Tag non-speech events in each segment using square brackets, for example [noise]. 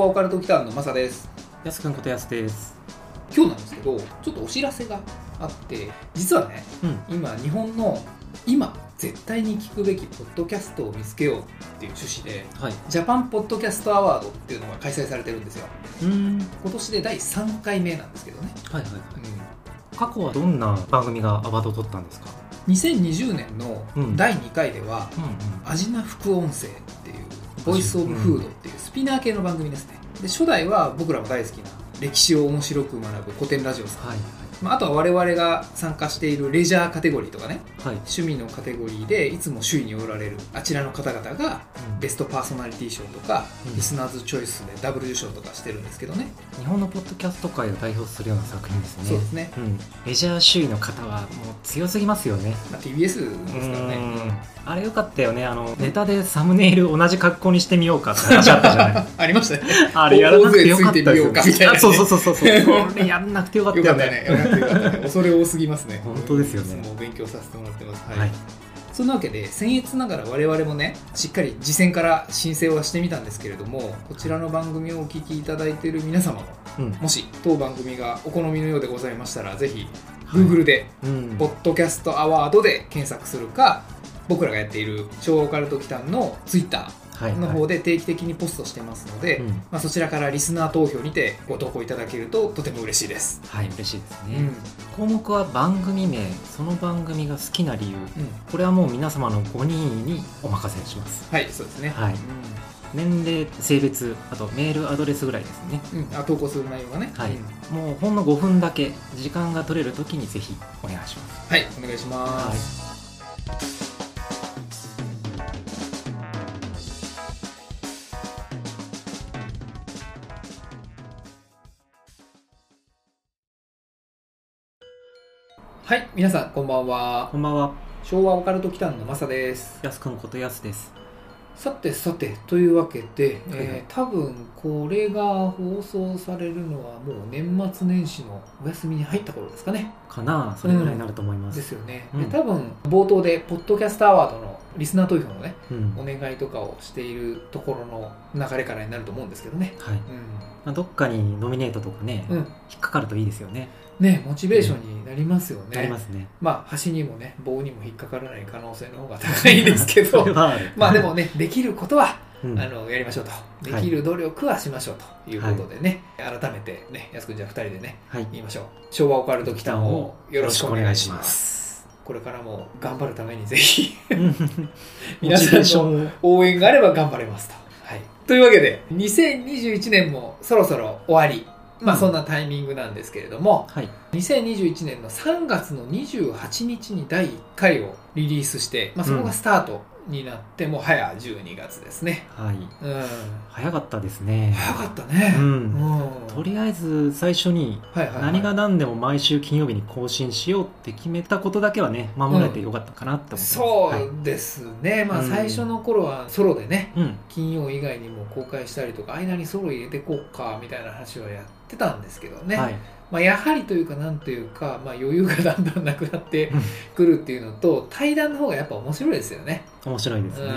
和オカルト期間のマサですやすくんことやすです。今日なんですけどちょっとお知らせがあって実はねうん。今日本の今絶対に聞くべきポッドキャストを見つけようっていう趣旨ではい。ジャパンポッドキャストアワードっていうのが開催されてるんですようん。今年で第3回目なんですけどね、はいはい。う過去はどんな番組がアワードを取ったんですか？ん、2020年のうん第2回ではうんうん。「アジナ副音声」っていうボイス・オブ・フードっていうスピナー系の番組ですね。で初代は僕らも大好きな歴史を面白く学ぶ古典ラジオさん。はいまあ、あとは我々が参加しているレジャーカテゴリーとかねはい。はい。趣味のカテゴリーでいつも首位におられるあちらの方々がうんベストパーソナリティ賞とか、うんリスナーズチョイスでダブル受賞とかしてるんですけどね、日本のポッドキャスト界を代表するような作品ですね。そうですね、うん。メジャー首位の方はもう強すぎますよね。まあ、TBS ですからねうんあれよかったよね。あの、ネタでサムネイル同じ格好にしてみようかって話あったじゃない [laughs] ありましたねあれやらなくてよかった大勢ついてみよねあそうそうそうそう。[laughs] これやんなくてよかったよね。恐れ多すぎますね本当ですよねも勉強させてもらってますはい、はい。そんなわけで僭越ながら我々もねしっかり次戦から申請はしてみたんですけれどもこちらの番組をお聞きいただいている皆様もうん。もし当番組がお好みのようでございましたらぜひ Google でうん。ポッドキャストアワードで検索するか僕らがやっている昭和オカルト機関の Twitter はい。の方で定期的にポストしてますので、うん。まあ、そちらからリスナー投票にてご投稿いただけるととても嬉しいです、はい、嬉しいですね。うん。項目は番組名その番組が好きな理由。うん、これはもう皆様の5人にお任せします。はいそうですね、はい。年齢性別あとメールアドレスぐらいですね。うん。うん、あ投稿する内容がね、はい。うん。もうほんの5分だけ時間が取れる時にぜひお願いします。はいお願いします、はい、皆さんこんばんは。こんばんは。昭和オカルト機関のマサです。やすくんことやすです。さてさてというわけで、えー多分これが放送されるのはもう年末年始のお休みに入った頃ですかね。かなそれぐらいになると思いま、ですすよね、うん。で多分冒頭でポッドキャストアワードのリスナー投票のねうん。お願いとかをしているところの流れからになると思うんですけどね。はい。まあ、どっかにノミネートとかね、うん、うん、引っかかるといいですよねねモチベーションになりますよね、なりますね。まあ端にもね棒にも引っかからない可能性の方が高いですけど。まあでもねできることはうん。あのやりましょうと。できる努力はしましょうということでね、改めてね安くんじゃあ2人でねはい。言いましょう。昭和オカルト期間をよろしくお願いします。すこれからも頑張るためにぜひモ [laughs] 皆さんの応援があれば頑張れますと、はい、というわけで2021年もそろそろ終わりまあうんそんなタイミングなんですけれども、はい。2021年の3月の28日に第1回をリリースして、まあ、そこがスタートになって、もう早12月ですね。はい。うん。早かったですね。早かったね。うん。うん。とりあえず最初にはいはいはい。何が何でも毎週金曜日に更新しようって決めたことだけはね守られてよかったかなって思ってます、そはい。うですね、まあうん。最初の頃はソロでねうん。金曜以外にも公開したりとか間にソロ入れてこうかみたいな話はやってたんですけどね、はい。まあ、やはりというかなんというか、まあ、余裕がだんだんなくなってうんくるっていうのと対談の方がやっぱ面白いですよね。面白いでうん。すね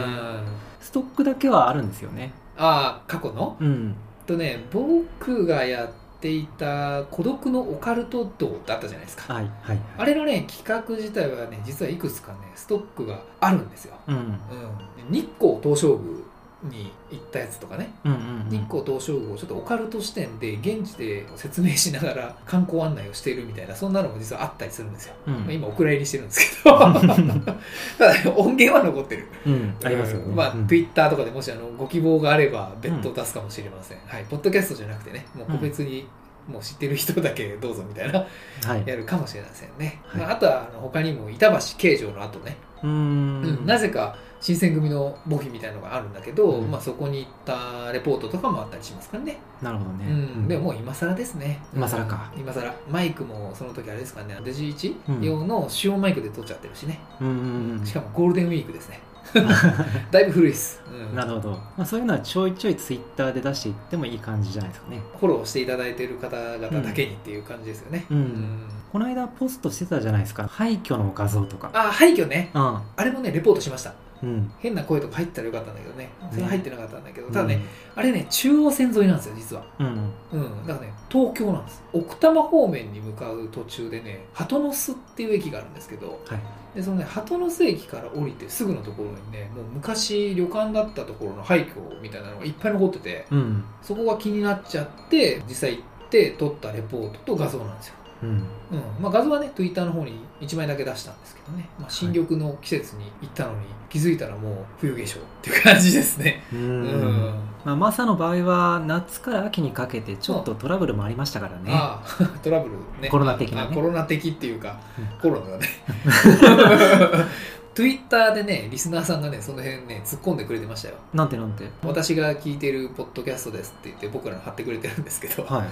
ストックだけはあるんですよね。ああ過去の？うん。とね僕がやっていた「孤独のオカルト道」ってあったじゃないですか。はいはい。あれのね企画自体はね実はいくつかねストックがあるんですよ、うん。うん、日光東照宮に行ったやつとかね。うんうんうん。日光東照宮をちょっとオカルト視点で現地で説明しながら観光案内をしているみたいなそんなのも実はあったりするんですよ、うん。まあ、今お蔵入りしてるんですけど。[laughs] ただ音源は残ってる。うんありますよね。うんまあ、うん。Twitter とかでもしあのご希望があれば別途出すかもしれません、はい。ポッドキャストじゃなくてねもう個別に、もう知ってる人だけどうぞみたいなはい。やるかもしれませんね、はい。まあ、あとはあの他にも板橋慶城の後ね、うん。なぜか新選組の墓碑みたいなのがあるんだけど、うん。まあ、そこに行ったレポートとかもあったりしますからね、なるほどね。うん、でももう今更ですね。今更か。うん。今更。マイクもその時あれですかね。デジ1うん用の主音マイクで撮っちゃってるしね、うんうんうんしかもゴールデンウィークですね。[laughs] だいぶ古いです、うん。なるほど、まあ、そういうのはちょいちょいツイッターで出していってもいい感じじゃないですかね。フォローしていただいている方々だけにっていう感じですよね、うん。この間ポストしてたじゃないですか。廃墟の画像とか。あ廃墟ね。うあれもねレポートしました。んうん。変な声とか入ってたらよかったんだけどね。それは入ってなかったんだけど、うん。ただね、あれね中央線沿いなんですよ実は。うん。うん。だからね東京なんです。奥多摩方面に向かう途中でね鳩ノ巣っていう駅があるんですけどはい。でそのね鳩ノ巣駅から降りてすぐのところにねもう昔旅館だったところの廃墟みたいなのがいっぱい残っててうん。そこが気になっちゃって実際行って撮ったレポートと画像なんですようん。うん。まあ、画像はね Twitter の方に1枚だけ出したんですけどね、まあ、新緑の季節に行ったのに気づいたらもう冬化粧っていう感じですね。ううん。んまあ、マサの場合は夏から秋にかけてちょっとトラブルもありましたからね。ああ [laughs] トラブルね。コロナ的なね。あコロナ的っていうか、うん。コロナだね [laughs] Twitter でねリスナーさんがねその辺ね突っ込んでくれてましたよなんてなんて？私が聞いてるポッドキャストですって言って僕らの貼ってくれてるんですけど、はい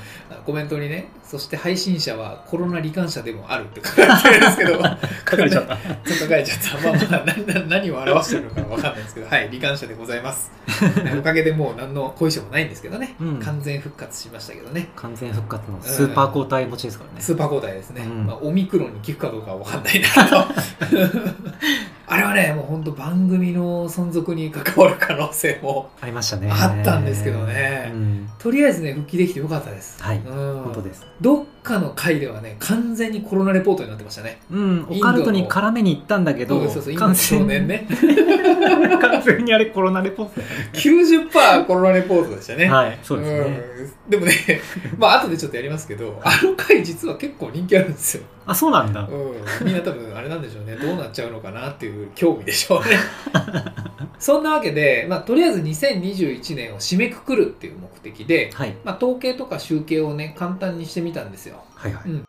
コメントにねそして配信者はコロナ罹患者でもあるって書かれてるんですけど [laughs] 書かれちゃったちょっと書かれちゃった。まあまあ、なな何を表してるのかわかんないですけど、はい、罹患者でございます。[laughs] おかげでもう何の後遺症もないんですけどね、うん完全復活しましたけどね。完全復活のスーパー抗体持ちですからね、スーパー抗体ですね。うんまあ、オミクロンに効くかどうかはわかんないんだけど。[laughs] あれはね、もう本当番組の存続に関わる可能性もありましたね。あったんですけどね。うん。とりあえずね、復帰できてよかったです。はい。うん、本当です。どっかの回ではね、完全にコロナレポートになってましたね。うんオカルトに絡めに行ったんだけどそうそうそう、インドの [laughs] 少年ね。完全にあれコロナレポートね90%コロナレポートでしたね。はいそうですね、うんでもね、まあ後でちょっとやりますけど、あの回実は結構人気あるんですよ。あそうなんだ、うん、みんな多分あれなんでしょうね、どうなっちゃうのかなっていう興味でしょうね。[laughs] そんなわけで、まあとりあえず2021年を締めくくるっていう目的で、はいまあ統計とか集計をね、簡単にしてみたんですよ。はいはい、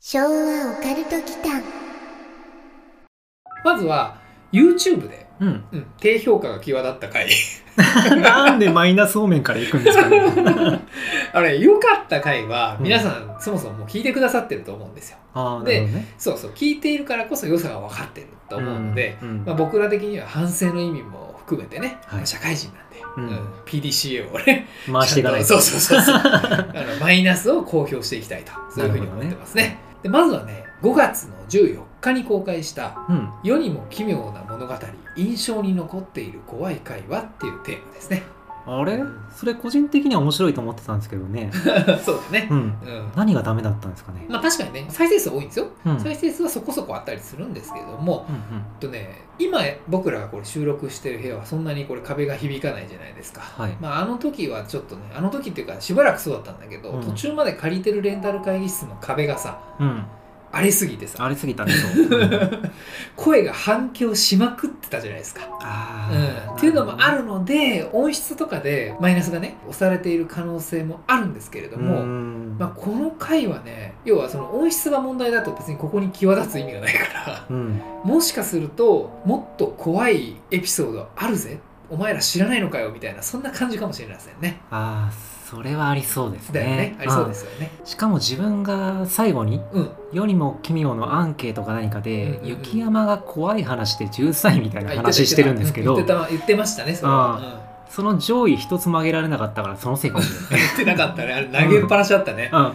昭和オカルト祈間。まずは YouTube で、うん、うん、低評価が際立った回。[laughs] なんでマイナス方面から行くんですかね。[laughs] あれ、良かった回はうん。皆さんそもそももう聞いてくださってると思うんですよ。ああなでね。そうそう、聞いているからこそ良さが分かってると思うので、うんうんまあ、僕ら的には反省の意味も含めてね、はい。まあ社会人なうん。うん。PDCA をね、[laughs] 回していかないと。そうそうそうそう。[laughs] あのマイナスを公表していきたいと、そういうふうに思ってますね。でまずはね、5月の14日に公開した、うん。世にも奇妙な物語、印象に残っている怖い会話っていうテーマですね。あれ？それ個人的には面白いと思ってたんですけどね。[laughs] そうだね。う。ん。うん。何がダメだったんですかね？まあ確かにね、再生数多いんですよ。うん。再生数はそこそこあったりするんですけれども、うんえっとね、今僕らがこれ収録してる部屋はそんなにこれ壁が響かないじゃないですか。はい。まあ、あの時はちょっとね、あの時っていうかしばらくそうだったんだけど、うん。途中まで借りてるレンタル会議室の壁がさ、うん、うん、荒れすぎてさ、ありすぎたんでしょう、う [laughs] ん声が反響しまくってたじゃないですか。あうん、っていうのもあるので、音質とかでマイナスがね、押されている可能性もあるんですけれども、ん。まあ、この回はね、要はその音質が問題だと別にここに際立つ意味がないから、うん。もしかするともっと怖いエピソードあるぜ。お前ら知らないのかよみたいなそんな感じかもしれませんね。ああそれはありそうですね。だよね。ありそうですよね。うんしかも自分が最後にうん。世にも奇妙のアンケートか何かで、うんうんうん。雪山が怖い話で13歳みたいな話してるんですけど言ってた言ってましたねそれは、うん。その上位一つも上げられなかったからそのせいかもしれ [laughs] 言ってなかったね。あれ投げっぱなしだったね。うん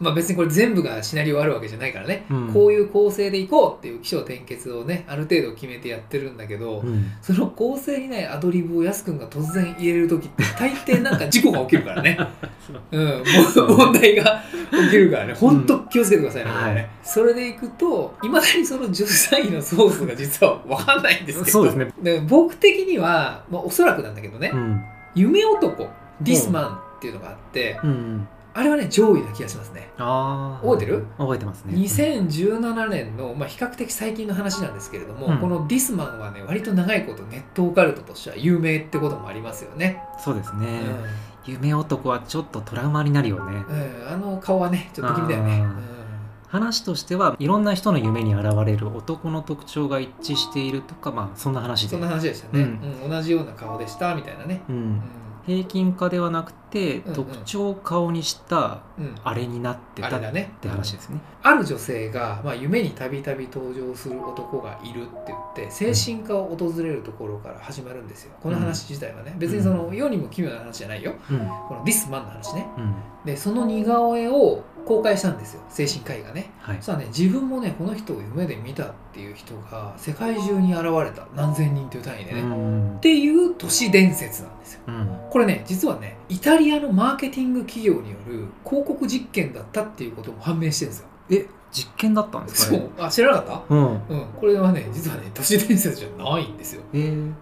まあ別にこれ全部がシナリオあるわけじゃないからね、うん。こういう構成でいこうっていう起承転結をねある程度決めてやってるんだけど、うん。その構成にないアドリブをやすくんが突然入れる時って大抵なんか事故が起きるからね、[laughs] うん、も問題が起きるからね。本当気をつけてくださいね,、これね。はい。それでいくといまだにその13位のソースが実は分かんないんですけど。そうですね。で僕的には、まあ、おそらくなんだけどね、うん。夢男ディスマンっていうのがあって、うんあれはね上位な気がしますね。ああ覚えてる？覚えてますね。2017年の、まあ、比較的最近の話なんですけれども、うん。このディスマンはね割と長いことネットオカルトとしては有名ってこともありますよね、そうですね、うん。夢男はちょっとトラウマになるよね。うん。あの顔はねちょっと気味だよね、話としてはいろんな人の夢に現れる男の特徴が一致しているとかまあそんな話で。うんそんな話でしたね、うん。うん。同じような顔でしたみたいなね、う、うん。平均化ではなくて、特徴を顔にしたうん。あれになってたって話ですね、ある女性が、まあ、夢にたびたび登場する男がいるって言って精神科を訪れるところから始まるんですよ。この話自体はね、別にその世にも奇妙な話じゃないよ。うん。このディスマンの話ね。うん。でその似顔絵を公開したんですよ。精神科医がね。はい。そしたらね自分もねこの人を夢で見たっていう人が世界中に現れた。何千人という単位でね、うっんていう都市伝説なんですよ。うん。これね実はねイタリアのマーケティング企業による広告実験だったっていうことも判明してるんですよ。え？実験だったんですかね？そう。あ知らなかった？うん。うん、これはね実はね都市伝説じゃないんですよ。えー、うん、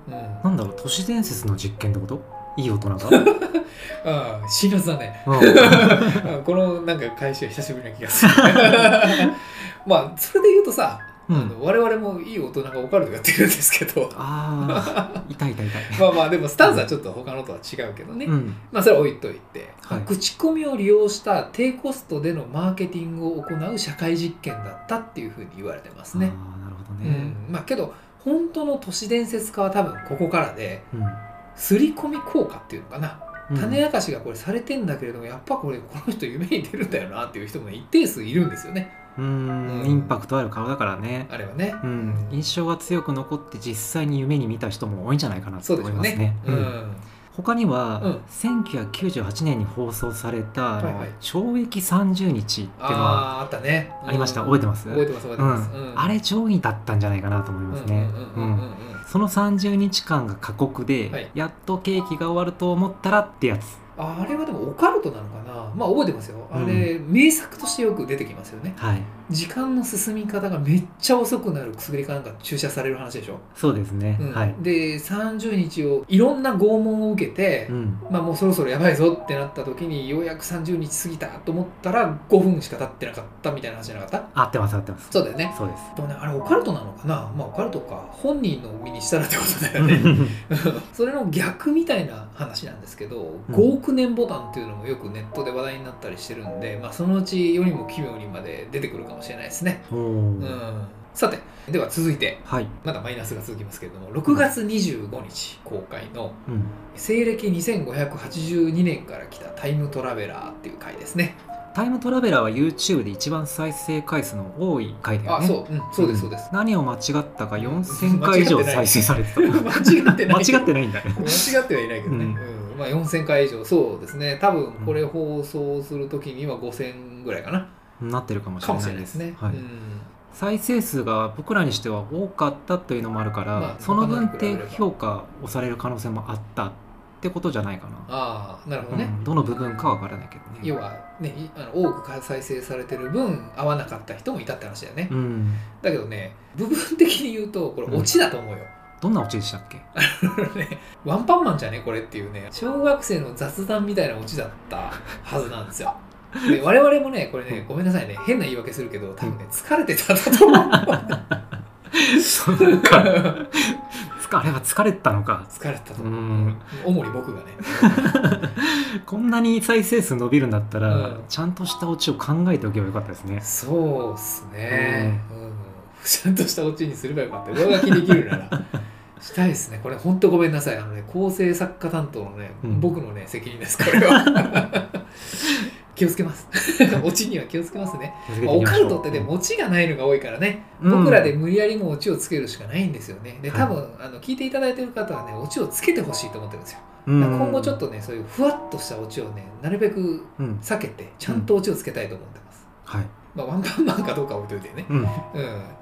なんだろう都市伝説の実験ってこと？いい大人が、[laughs] ああ辛辣だね。うん。[laughs] うんこのなんか返しは久しぶりな気がする。[laughs] まあそれで言うとさ、うん。あの我々もいい大人がオカルトやってるんですけど。ああ痛い痛い痛い。[laughs] まあまあでもスタンスはちょっと他のとは違うけどね、うん。まあそれは置いといて、はい。まあ口コミを利用した低コストでのマーケティングを行う社会実験だったっていうふうに言われてますね。ああなるほどうねん、まあけど本当の都市伝説化は多分ここからでうん。刷り込み効果っていうのかな。うん。種明かしがこれされてんだけれどもやっぱこれこの人夢に出るんだよなっていう人も一定数いるんですよねううん。んインパクトある顔だからね。あれはね、うん。印象が強く残って実際に夢に見た人も多いんじゃないかなと思いますね。うん。うん。他には、うん。1998年に放送された、はいはい。懲役30日っていうのはあったね。ありました、うん覚えてます？覚えてます覚えてます、うん。あれ上位だったんじゃないかなと思いますね。その30日間が過酷で、はい。やっと刑期が終わると思ったらってやつ。あれはでもオカルトなのかな？まあ覚えてますよ。あれ、名作としてよく出てきますよね。はい。時間の進み方がめっちゃ遅くなる薬かなんか注射される話でしょ、そうですね。うんはい。で30日をいろんな拷問を受けて、うん。まあもうそろそろやばいぞってなった時にようやく30日過ぎたと思ったら5分しか経ってなかったみたいな話じゃなかった？合ってます合ってます。そうだよねそうです。でもねあれオカルトなのかな？まあオカルトか本人の身にしたらってことだよね [laughs] それの逆みたいな話なんですけどうん5億年ボタンっていうのもよくネットで話題になったりしてるんで、まあ、そのうち世にも奇妙にまで出てくるかもしれないですね、うん、さてでは続いてはい。まだマイナスが続きますけれども6月25日公開のうん。西暦2582年から来たタイムトラベラーっていう回ですね。タイムトラベラーは YouTube で一番再生回数の多い回だよね。あ、そう、うん、そうです、そうです。何を間違ったか4000回以上再生されてた。[laughs] 間違ってない。[laughs] 間違ってないんだね。間違ってはいないけどね。ううんん、まあ4000回以上、そうですね。多分これ放送するときには5000ぐらいかな。なってるかもしれないで。すすね。はいうん再生数が僕らにしては多かったというのもあるから、まあその分低評価をされる可能性もあったってことじゃないかな。ああ、なるほどね。うんどの部分かわからないけどね。要はね、いあの多く再生されてる分合わなかった人もいたって話だよね。うん。だけどね、部分的に言うとこれオチだと思うよ。どんなオチでしたっけ？ね、ワンパンマンじゃねこれっていうね小学生の雑談みたいなオチだったはずなんですよで我々もねこれねごめんなさいね。変な言い訳するけど多分ね疲れてたんだと思う。そうか。あれは疲れてたのか。疲れてたとう思う、ん。主に僕がね。こんなに再生数伸びるんだったら、うん。ちゃんとしたオチを考えておけばよかったですね。そうっすね、うん。ちゃんとしたオチにすればよかった。上書きできるなら。したいですね。これ本当ごめんなさい。あのね構成作家担当のね、うん。僕のね責任ですこれは気をつけます。[laughs] オチには気をつけますね、まあオカルトってねオチがないのが多いからね、うん。僕らで無理やりもオチをつけるしかないんですよね。ではい。多分、あの聞いていただいてる方はねオチをつけてほしいと思ってるんですよ、今後ちょっとねそういうふわっとしたオチをねなるべくうん。避けてちゃんとオチをつけたいと思ってます、はい。まあ、ワンパンマンかどうかは置いといてね、うん。うん、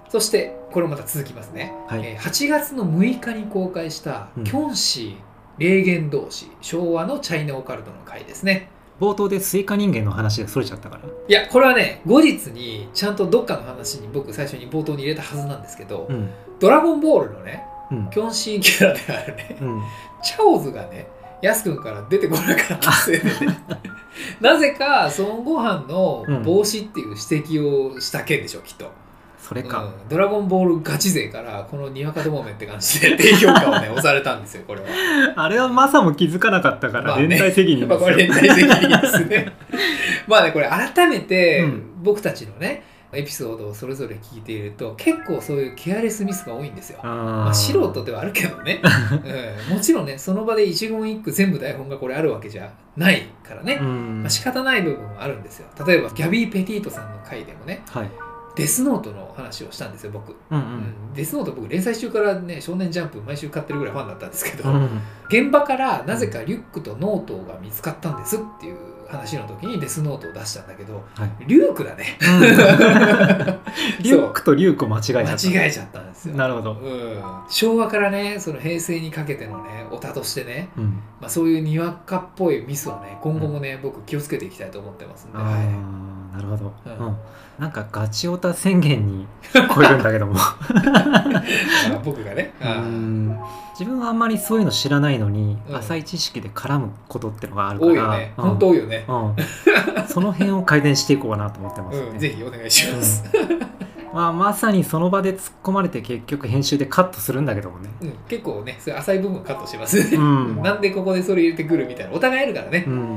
そしてこれまた続きますね、はい。えー8月の6日に公開したうん。キョンシー霊幻道士昭和のチャイナオカルトの回ですね冒頭でスイカ人間の話がそれちゃったから？いやこれはね後日にちゃんとどっかの話に僕最初に冒頭に入れたはずなんですけど、うん。ドラゴンボールのねうん。キョンシーキャラであるねうん。チャオズがねヤス君から出てこなかったせいでね。[laughs] なぜか孫悟飯の帽子っていう指摘をした件でしょきっと、それか、うん。ドラゴンボールガチ勢からこのにわかどもめって感じで低評価をね押されたんですよこれは。[laughs] あれはマサも気づかなかったから、まあね。連帯責任やっぱこれ連帯責任ですね。[laughs] まあねこれ改めてうん。僕たちのねエピソードをそれぞれ聞いていると結構そういうケアレスミスが多いんですよ。あまあ、素人ではあるけどね、[laughs] うん、もちろんねその場で一言一句全部台本がこれあるわけじゃないからね、うん。まあ、仕方ない部分はあるんですよ。例えばギャビー・ペティートさんの回でもねはいデスノートの話をしたんですよ僕、うんうん。デスノート僕連載中からね少年ジャンプ毎週買ってるぐらいファンだったんですけど、うん。うん現場からなぜかリュックとノートが見つかったんですっていう話の時にデスノートを出したんだけどはい。リュークだね。[laughs] リュックとリュークを間違えちゃ間った。違えちゃったんですよ。なるほど、うん、昭和からねその平成にかけてのねオタとしてね、うん、まあ、そういうにわかっぽいミスをね今後もね、僕気をつけていきたいと思ってますんで、なるほど、ううん。んなんかガチオタ宣言に聞こえるんだけども。[laughs] 僕がね、うん。自分はあんまりそういうの知らないのに、うん。浅い知識で絡むことってのがあるから。多いよね、うん。本当多いよね、うん、その辺を改善していこうかなと思ってますね、うん、ぜひお願いします、まあ、まさにその場で突っ込まれて結局編集でカットするんだけどもね。うん、結構ねそういう浅い部分カットします。ね、うん。[laughs] なんでここでそれ入れてくるみたいな。お互いいるからね。う、ん。うん。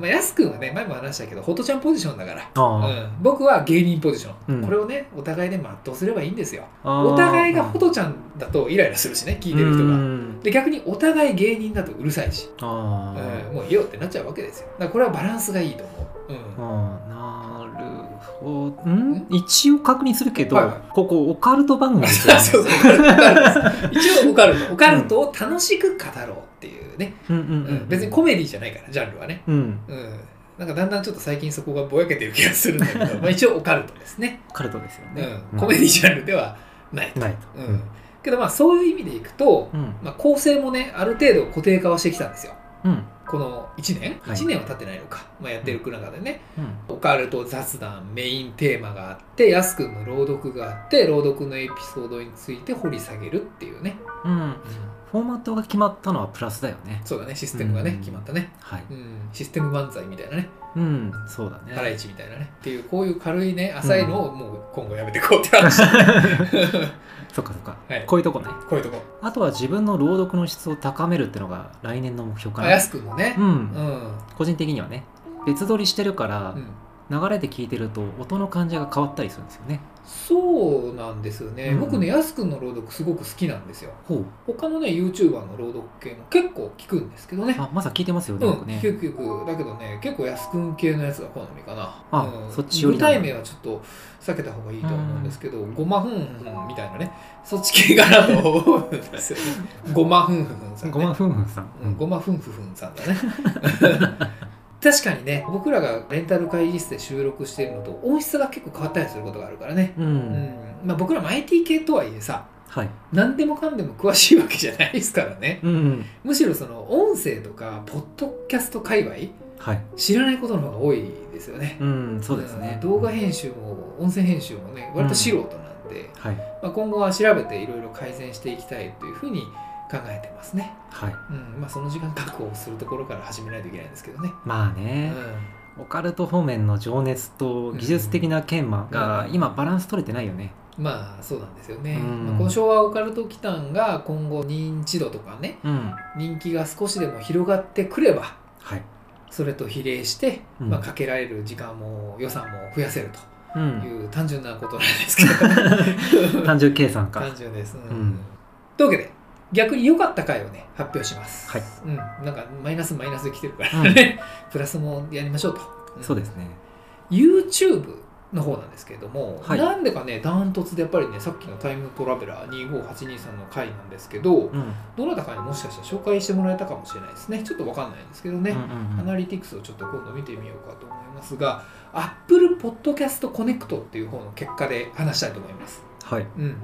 まあ、やすくんはね前も話したけどホトちゃんポジションだから、あうん、僕は芸人ポジション、うん。これをねお互いで全うすればいいんですよ。あお互いがホトちゃんだとイライラするしね聞いてる人うが。んで逆にお互い芸人だとうるさいし。あうん。もういいよってなっちゃうわけですよ。だからこれはバランスがいいと思う、うん。あなん？一応確認するけど、はい。はいここオカルト番組ですよね。[laughs] そうそう一応オカルト。オカルトを楽しく語ろうっていうね、うんうんううん。ん、別にコメディじゃないからジャンルはね、うん。うん、なんかだんだんちょっと最近そこがぼやけてる気がするんだけど [laughs] まあ一応オカルトですね、オカルトですよね、うん、コメディジャンルではないと、ないと、うん、けどまあそういう意味でいくと、うん。まあ、構成もねある程度固定化はしてきたんですよ。うんこの1年、はい。1年は経ってないのか、まあ、やってる中でね、うん。オカルト雑談メインテーマがあってやすくんの朗読があって朗読のエピソードについて掘り下げるっていうね、うん。フォーマットが決まったのはプラスだよね。そうだね。システムがね、うん。決まったね、はい。うん、システム漫才みたいなねうんそうだね。ハライチみたいなね。っていうこういう軽いね浅いのをもう今後やめていこうって話、[laughs] そっかそっか、はい。こういうとこね。こういうとこ。あとは自分の朗読の質を高めるっていうのが来年の目標かな。あやすくんのね。うん、うん、個人的にはね。別撮りしてるから、うん。流れで聞いてると音の感じが変わったりするんですよねそうなんですよね、うん。僕ねやすくんの朗読すごく好きなんですよ。他のね YouTuber の朗読系も結構聞くんですけどね。あまだ聞いてますよね、うん、僕ね。聞く聞く。だけどね結構安くん系のやつが好みかな。あうん、そっち寄り具体名はちょっと避けた方がいいと思うんですけど、ごまふんふんみたいなね。そっち系かなと思うんですよねごまふんふんさん、ね、ごまふんふんさん、うん。ごまふんふふんさんだね確かにね僕らがレンタル会議室で収録しているのと音質が結構変わったりすることがあるからね、うん、うん。まあ、僕らも IT 系とはいえさはい、何でもかんでも詳しいわけじゃないですからね。うん、むしろその音声とかポッドキャスト界隈はい、知らないことの方が多いですよね。うん、そうですね。ん。動画編集も音声編集もね割と素人なんで、はい、まあ、今後は調べていろいろ改善していきたいというふうに考えてますね。はい、うん。まあ、その時間確保するところから始めないといけないんですけどね。うまあね、ん。オカルト方面の情熱と技術的な研磨がうん。今バランス取れてないよね。まあそうなんですよね、うん。まあ、この昭和オカルト期間が今後認知度とかねうん、人気が少しでも広がってくればはい、それと比例して、うん。まあ、かけられる時間も予算も増やせると。うん、いう単純なことなんですけど。[laughs] 単純計算か。単純です、うん。うん。というわけで逆に良かった回をね発表します。はい、うん、なんかマイナスマイナスで来てるから。うん。ね、[laughs] プラスもやりましょうと、ん。そうですね。YouTube の方なんですけれども、はい。なんでかねダントツでやっぱりねさっきのタイムトラベラー25823の回なんですけど、うん。どなたかにもしかしたら紹介してもらえたかもしれないですね。ちょっとわかんないんですけどね、うんうんうん。アナリティクスをちょっと今度見てみようかと思いますが Apple Podcast Connect っていう方の結果で話したいと思います。はい。うん。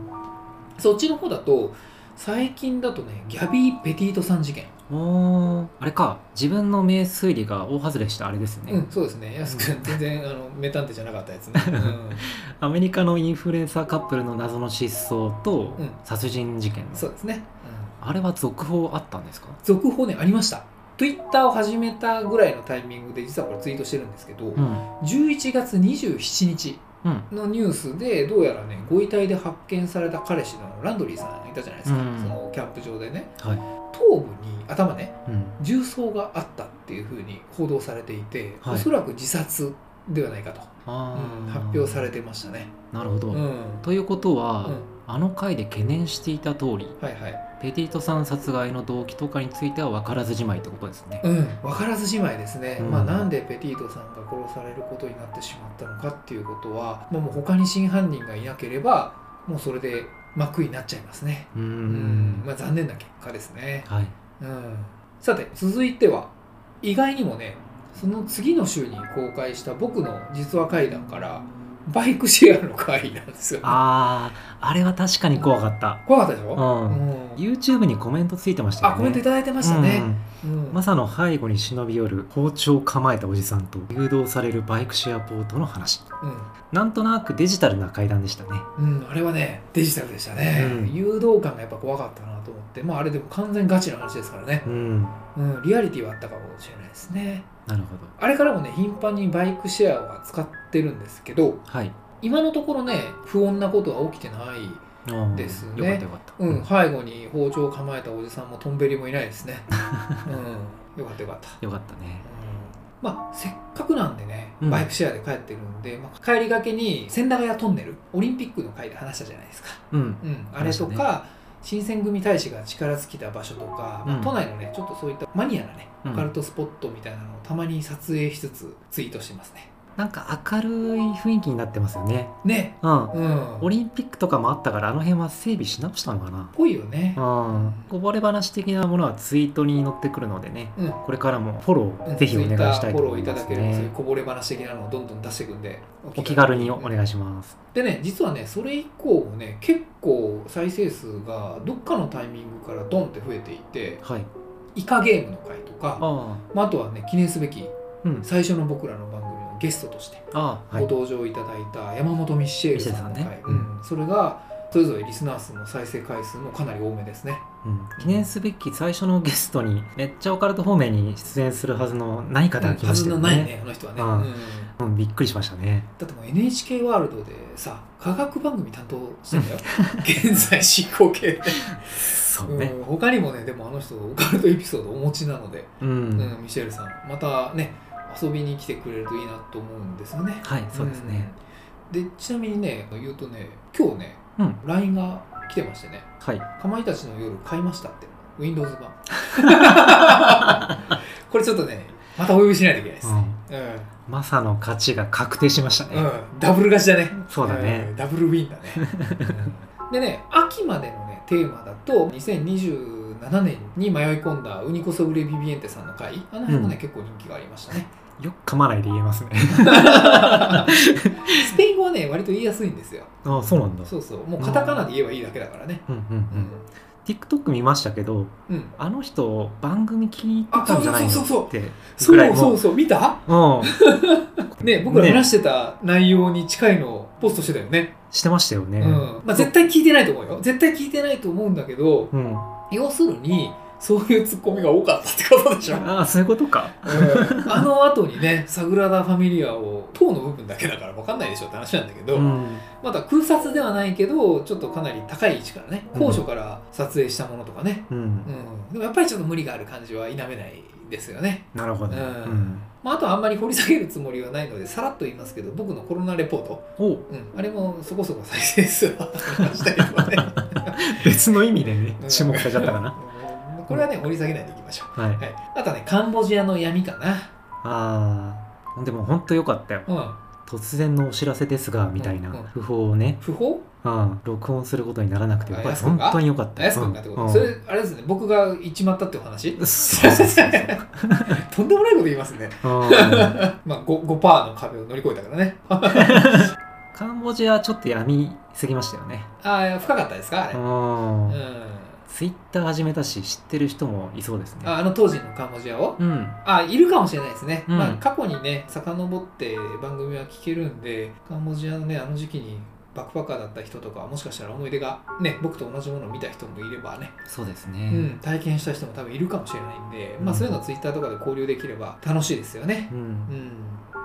そっちの方だと最近だとねギャビー・ペティートさん事件。おー。あれか自分の名推理が大外れしたあれですね、うんそうですね。安くん全然あの名探偵じゃなかったやつね、うん。アメリカのインフルエンサーカップルの謎の失踪とうん。殺人事件の、そうですね、うん。あれは続報あったんですか？続報ねありました。Twitter を始めたぐらいのタイミングで実はこれツイートしてるんですけど、うん。11月27日うんのニュースでどうやらねご遺体で発見された彼氏のランドリーさんいたじゃないですか、うん。そのキャンプ場でね。はい。頭部に頭ねうん。重曹があったっていうふうに報道されていて、はい。おそらく自殺ではないかと、うん。発表されてましたね、なるほど、うん。ということは、うんあの回で懸念していた通りはいはい。ペティートさん殺害の動機とかについては分からずじまいってことですね、うん、分からずじまいですね、うん。まあ、なんでペティートさんが殺されることになってしまったのかっていうことは、まあ、もう他に真犯人がいなければもうそれで幕になっちゃいますね。うーん。うん。まあ、残念な結果ですね、はい。うん、さて続いては意外にもねその次の週に公開した僕の実話怪談からバイクシェアの回なんですよあああれは確かに怖かった。怖かったでしょ、うん。うん。YouTube にコメントついてましたよね。あコメントいただいてましたね、うん。うん。マサの背後に忍び寄る包丁を構えたおじさんと誘導されるバイクシェアポートの話。なんとなくデジタルな階段でしたね。うん、うん、あれはねデジタルでしたね、うん。誘導感がやっぱ怖かったなと思って。まああれでも完全ガチな話ですからね。う、ん。うん、リアリティはあったかもしれないですねなるほど。あれからもね頻繁にバイクシェアは使ってるんですけどはい。今のところね不穏なことは起きてないですね。よかったよかった。うん、背後に包丁を構えたおじさんもトンベリもいないですね。[laughs] うん、よかったよかった。よかったね。うん、まあせっかくなんでね、うん。バイクシェアで帰ってるんで、まあ、帰りがけに千駄ヶ谷トンネル、オリンピックの回で話したじゃないですか。うん。うん、あれと話か、新選組大使が力尽きた場所とか、まあうん都内のね、ちょっとそういったマニアなね、うんオカルトスポットみたいなのをたまに撮影しつつツイートしてますね。なんか明るい雰囲気になってますよね。ね、うん。うん。オリンピックとかもあったからあの辺は整備し直したのかな。ぽいよね。うん。こぼれ話的なものはツイートに載ってくるのでねうん。これからもフォローぜひお願いしたいとフォロー思いますいただければ、そういうねこぼれ話的なのをどんどん出していくんで、お気軽にお願いします。でね、実はね、それ以降もね、結構再生数がどっかのタイミングからドンって増えていて、はい。イカゲームの回とか、あまあ、あとはね、記念すべきあうん。最初の僕らの番組のゲストとしてご登場いただいた山本ミッシェールさんの回、ね。うん。それがそれぞれリスナー数の再生回数もかなり多めですね。うん。記念すべき最初のゲストにめっちゃオカルト方面に出演するはずのない方が来はずましたよねのないね、あの人はね。うんうん。うん、びっくりしましたね。だってもう NHK ワールドでさ科学番組担当してんだよ。現在進行形で、そうね。うん、他にもねでもあの人オカルトエピソードお持ちなので、うん、うんミシェルさん。またね遊びに来てくれるといいなと思うんですよね。はいそうですね、うん。でちなみにね言うとね今日ねうん。LINE が来てましてね。はい「かまいたちの夜買いました」って。Windows 版。[laughs] これちょっとねまたお呼びしないといけないです。ねうん。うん。マサの勝ちが確定しましたね、うん、ダブル勝ちだね。そうだね。ん。ダブルウィンだね。うん。でね、秋までのね、テーマだと、2027年に迷い込んだウニコソブレビビエンテさんの回、あの辺もね、うん結構人気がありましたね。よく噛まないで言えますね [laughs] スペイン語はね、割と言いやすいんですよ。ああそうなんだそうそう、もうカタカナで言えばいいだけだからね。うんうんううんん。TikTok 見ましたけどうん。あの人番組聞いてたんじゃないのあそうそうそうそうってそうもそうそう、見た？うん [laughs] ね、僕らね話してた内容に近いのをポストしてたよね。してましたよねうん。まあ、絶対聞いてないと思うよ。絶対聞いてないと思うんだけど、うん要するにそういうツッコミが多かったってことでしょ、ああそういうことか。うん。あの後にねサグラダ・ファミリアを塔の部分だけだから分かんないでしょって話なんだけど、うん。まだ空撮ではないけどちょっとかなり高い位置からね高所から撮影したものとかね、うん。うん。でもやっぱりちょっと無理がある感じは否めないですよね、なるほど。うん。うん。まあ、あとはあんまり掘り下げるつもりはないのでさらっと言いますけど僕のコロナレポート、おう。ん、あれもそこそこ再生数はありましたね。[laughs] 別の意味でねうん。注目されちゃったかな。うん。これはね掘り下げないでいきましょう。はい。はい、あとはね、カンボジアの闇かな。ああでも本当良かったよ。うん。突然のお知らせですがみたいなうんうん。訃報をね、不法？うん、録音することにならなくてやっぱりあやすくんが？本当に良かった。やすくんがってこと、うん。それあれですね僕が行っちまったってお話？[laughs] そうそうそう [laughs] とんでもないこと言いますね。[laughs] まあ 5%, 5の壁を乗り越えたからね。カンボジアちょっとやみすぎましたよね。ああ深かったですかあれ、うん。うん。ツイッター始めたし知ってる人もいそうですね。ああの当時のカンボジアを？うん。あいるかもしれないですね、うん。まあ、過去にね遡って番組は聞けるんでカンボジアのねあの時期にバックパッカーだった人とかもしかしたら思い出がね僕と同じものを見た人もいればね、そうですうね、ん、体験した人も多分いるかもしれないんで、まあ、うん。そういうのをツイッターとかで交流できれば楽しいですよね、うん。うん。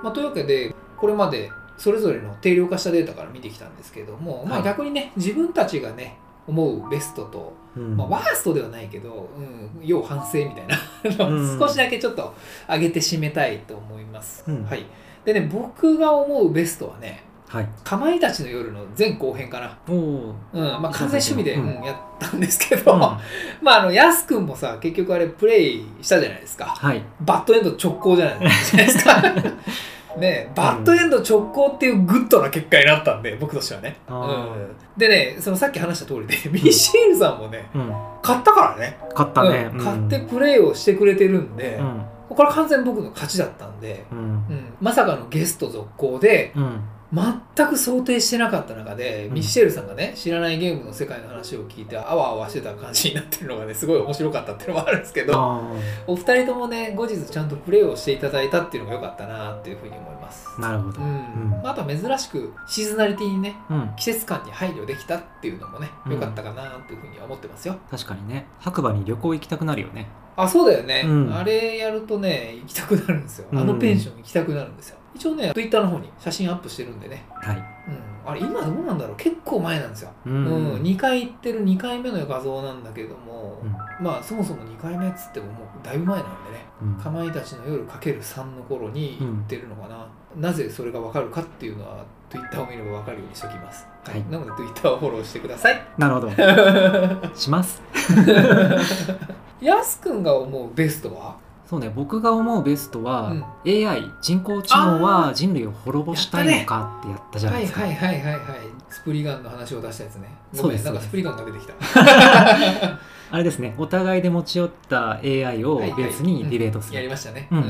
まあ、というわけでこれまでそれぞれの定量化したデータから見てきたんですけども、まあ、はい逆にね自分たちがね思うベストとうん。まあ、ワーストではないけど、うん、要反省みたいな [laughs] 少しだけちょっと上げて締めたいと思います、うん。はい。でね僕が思うベストはねはい。かまいたちの夜の前後編かな、うん。まあ、完全趣味で、うん。うんやったんですけど、[laughs] まああのやすくんもさ結局あれプレイしたじゃないですか。はい。バッドエンド直行じゃないですか。[laughs] ねバッドエンド直行っていうグッドな結果になったんで僕としてはね、うん、でねそのさっき話した通りでミシェールさんもねうん。買ったからね。勝ったね、うん。買ってプレイをしてくれてるんで、うん。これ完全僕の勝ちだったんで、うん。うん。まさかのゲスト続行でうん全く想定してなかった中で、うん。ミッシェルさんがね知らないゲームの世界の話を聞いてあわあわしてた感じになってるのがねすごい面白かったっていうのもあるんですけどあお二人ともね後日ちゃんとプレイをしていただいたっていうのが良かったなっていうふうに思います。ーなるほど。うん。あ、あとは珍しくシーズナリティにねうん。季節感に配慮できたっていうのもねうん。良かったかなっていうふうには思ってますよ。確かにね。白馬に旅行行きたくなるよね。あそうだよね、うん。あれやるとね行きたくなるんですよ、うん。あのペンション行きたくなるんですよ一応ね Twitter の方に写真アップしてるんでね、はい。うん、あれ今どうなんだろう？結構前なんですよ、ううん。ん2回行ってる2回目の画像なんだけども、うん。まあそもそも2回目っつってももうだいぶ前なんでね。うん。かまいたちの夜かける3の頃に行ってるのかな、なぜそれが分かるかっていうのは Twitter を見れば分かるようにしておきます、はい。なので Twitter をフォローしてください。なるほど。[laughs] します。[laughs] やすくんが思うベストは？そうね僕が思うベストは、うん。AI 人工知能は人類を滅ぼしたいのかってやったじゃないですか、はいはいはいはいはい。スプリガンの話を出したやつね。ごそうです。なんかスプリガンが出てきた。[laughs] あれですねお互いで持ち寄った AI をベースにディベートする、やりましたねうんうん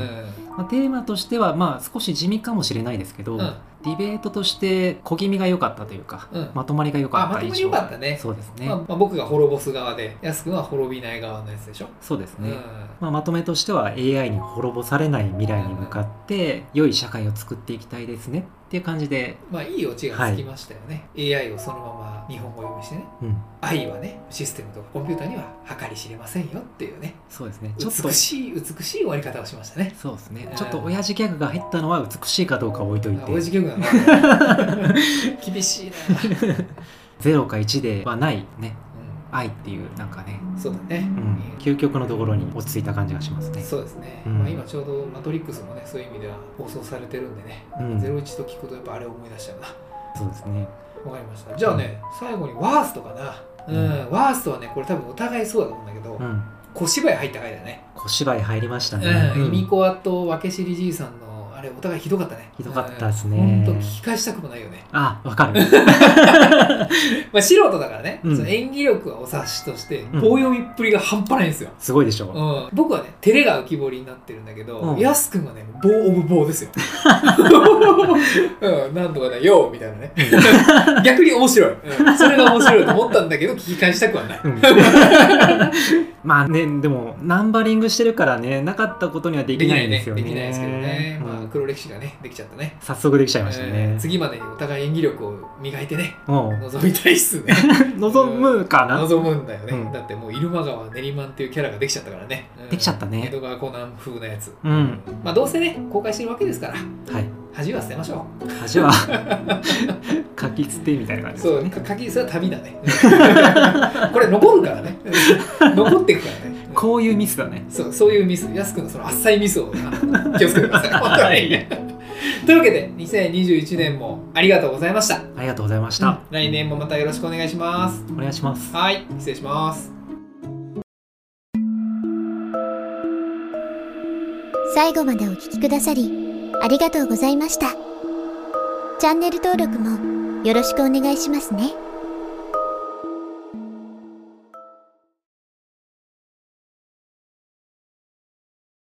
まあ、テーマとしてはまあ少し地味かもしれないですけど、うんディベートとして小気味が良かったというか、うん。まとまりが良かあまとまりった印象良かったね。そうですね、まあまあ僕が滅ぼす側でやすくんは滅びない側のやつでしょ？そうですね、うん。まあ、まとめとしては AI に滅ぼされない未来に向かって良い社会を作っていきたいですねっていう感じで、まあいいオチがつきましたよね。AI をそのまま日本語読みしてね。うん、愛はねシステムとかコンピューターには計り知れませんよっていうね。そうですね。ちょっと。美しい美しい終わり方をしましたね。そうですね。うん。ちょっと親父ギャグが入ったのは美しいかどうかは置いといて。あ親父ギャグなの [laughs] 厳しいな、[laughs] 0か1ではないね。う愛っていうなんかね、ん、そうだね、うん、究極のところに落ち着いた感じがしますね。そうですね、うん。まあ、今ちょうど「マトリックス」もねそういう意味では放送されてるんでね、うん。ゼロ01と聞くとやっぱあれを思い出しちゃうな。そうですね。わかりました。じゃあね、最後にワーストかな。うん、うん。ワーストはねこれ多分お互いそうだと思うんだけど、うん。小芝居入った回だよね。小芝居入りましたね、うん、うん。イミコアと分け知りじいさんのあれお互いひどかったねひどかったですね。本当聞き返したくもないよね。あわかる。[laughs] まあ素人だからね、うん。その演技力はお察しとしてうん。棒読みっぷりが半端ないんですよ、すごいでしょ、うん、僕はね照れが浮き彫りになってるんだけど、うん。やすくんはね棒オブ棒ですよ、うん、なんとかだよみたいなね。[laughs] 逆に面白い、うん、それが面白いと思ったんだけど聞き返したくはない。うん。[laughs] まあねでもナンバリングしてるからねなかったことにはできないんですよね。できないですけどね、うん。まあ黒歴史がねできちゃったね。早速できちゃいましたえねー、次までにお互い演技力を磨いてねもう望みたいっすね。[laughs] 望むかな、望むんだよね、うん。だってもう入間川練馬っていうキャラができちゃったからね、うん。できちゃったね。江戸川コナン風なやつ、うん。まあどうせね公開してるわけですから。はい。恥は捨てましょ恥は？[laughs] 書き捨てみたいな感うじですそうか書きそれは旅だね。[laughs] これ残るからね。残っていくからね。こういうミスだね。そうそういうミス。安くのその浅いミスをあの気をつけてください。本当にというわけで2021年もありがとうございました。ありがとうございました、来年もまたよろしくお願いします。お願いします。はい。失礼します。最後までお聞きくださりありがとうございました。チャンネル登録もよろしくお願いしますね。